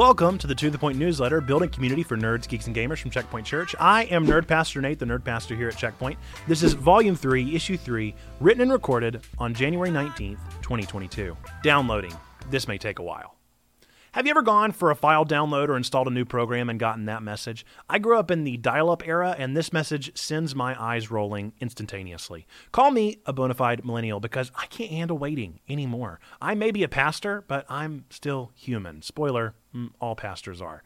Welcome to the To The Point newsletter, building community for nerds, geeks, and gamers from Checkpoint Church. I am Nerd Pastor Nate, the Nerd Pastor here at Checkpoint. This is Volume 3, Issue 3, written and recorded on January 19th, 2022. Downloading. This may take a while. Have you ever gone for a file download or installed a new program and gotten that message? I grew up in the dial up era, and this message sends my eyes rolling instantaneously. Call me a bona fide millennial because I can't handle waiting anymore. I may be a pastor, but I'm still human. Spoiler, mm, all pastors are.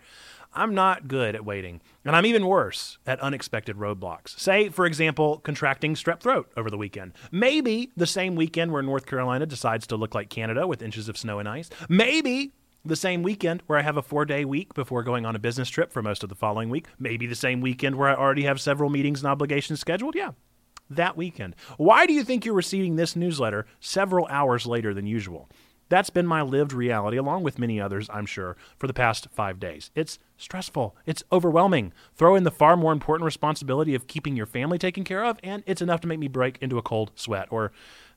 I'm not good at waiting, and I'm even worse at unexpected roadblocks. Say, for example, contracting strep throat over the weekend. Maybe the same weekend where North Carolina decides to look like Canada with inches of snow and ice. Maybe the same weekend where I have a four day week before going on a business trip for most of the following week. Maybe the same weekend where I already have several meetings and obligations scheduled. Yeah, that weekend. Why do you think you're receiving this newsletter several hours later than usual? That's been my lived reality, along with many others, I'm sure, for the past five days. It's stressful. It's overwhelming. Throw in the far more important responsibility of keeping your family taken care of, and it's enough to make me break into a cold sweat. Or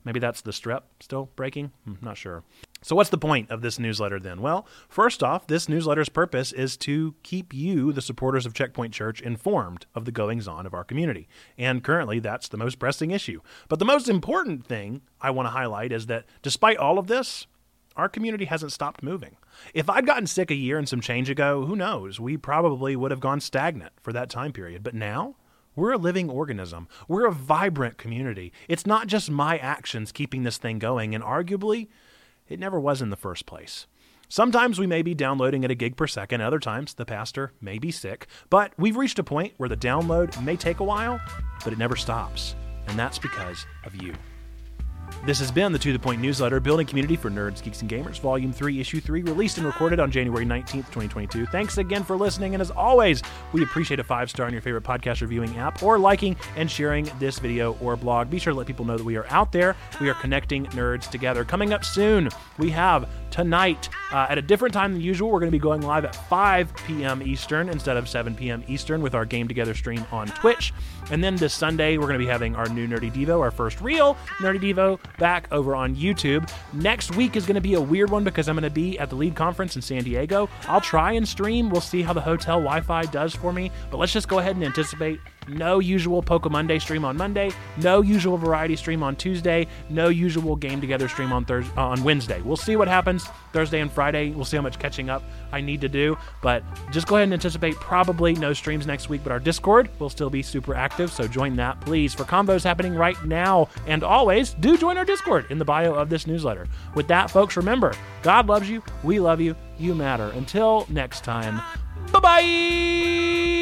maybe that's the strep still breaking? I'm not sure. So, what's the point of this newsletter then? Well, first off, this newsletter's purpose is to keep you, the supporters of Checkpoint Church, informed of the goings on of our community. And currently, that's the most pressing issue. But the most important thing I want to highlight is that despite all of this, our community hasn't stopped moving. If I'd gotten sick a year and some change ago, who knows? We probably would have gone stagnant for that time period. But now, we're a living organism. We're a vibrant community. It's not just my actions keeping this thing going, and arguably, it never was in the first place. Sometimes we may be downloading at a gig per second, other times the pastor may be sick, but we've reached a point where the download may take a while, but it never stops. And that's because of you. This has been the To The Point newsletter, Building Community for Nerds, Geeks, and Gamers, Volume 3, Issue 3, released and recorded on January 19th, 2022. Thanks again for listening, and as always, we appreciate a five star on your favorite podcast reviewing app or liking and sharing this video or blog. Be sure to let people know that we are out there. We are connecting nerds together. Coming up soon, we have tonight uh, at a different time than usual. We're going to be going live at 5 p.m. Eastern instead of 7 p.m. Eastern with our Game Together stream on Twitch. And then this Sunday, we're going to be having our new Nerdy Devo, our first real Nerdy Devo, back over on YouTube. Next week is going to be a weird one because I'm going to be at the lead conference in San Diego. I'll try and stream. We'll see how the hotel Wi Fi does for me. But let's just go ahead and anticipate no usual Poke Monday stream on Monday, no usual variety stream on Tuesday, no usual game together stream on Thursday uh, on Wednesday. We'll see what happens Thursday and Friday. We'll see how much catching up I need to do, but just go ahead and anticipate probably no streams next week, but our Discord will still be super active, so join that please. For combos happening right now and always, do join our Discord in the bio of this newsletter. With that, folks, remember, God loves you, we love you, you matter. Until next time, bye-bye.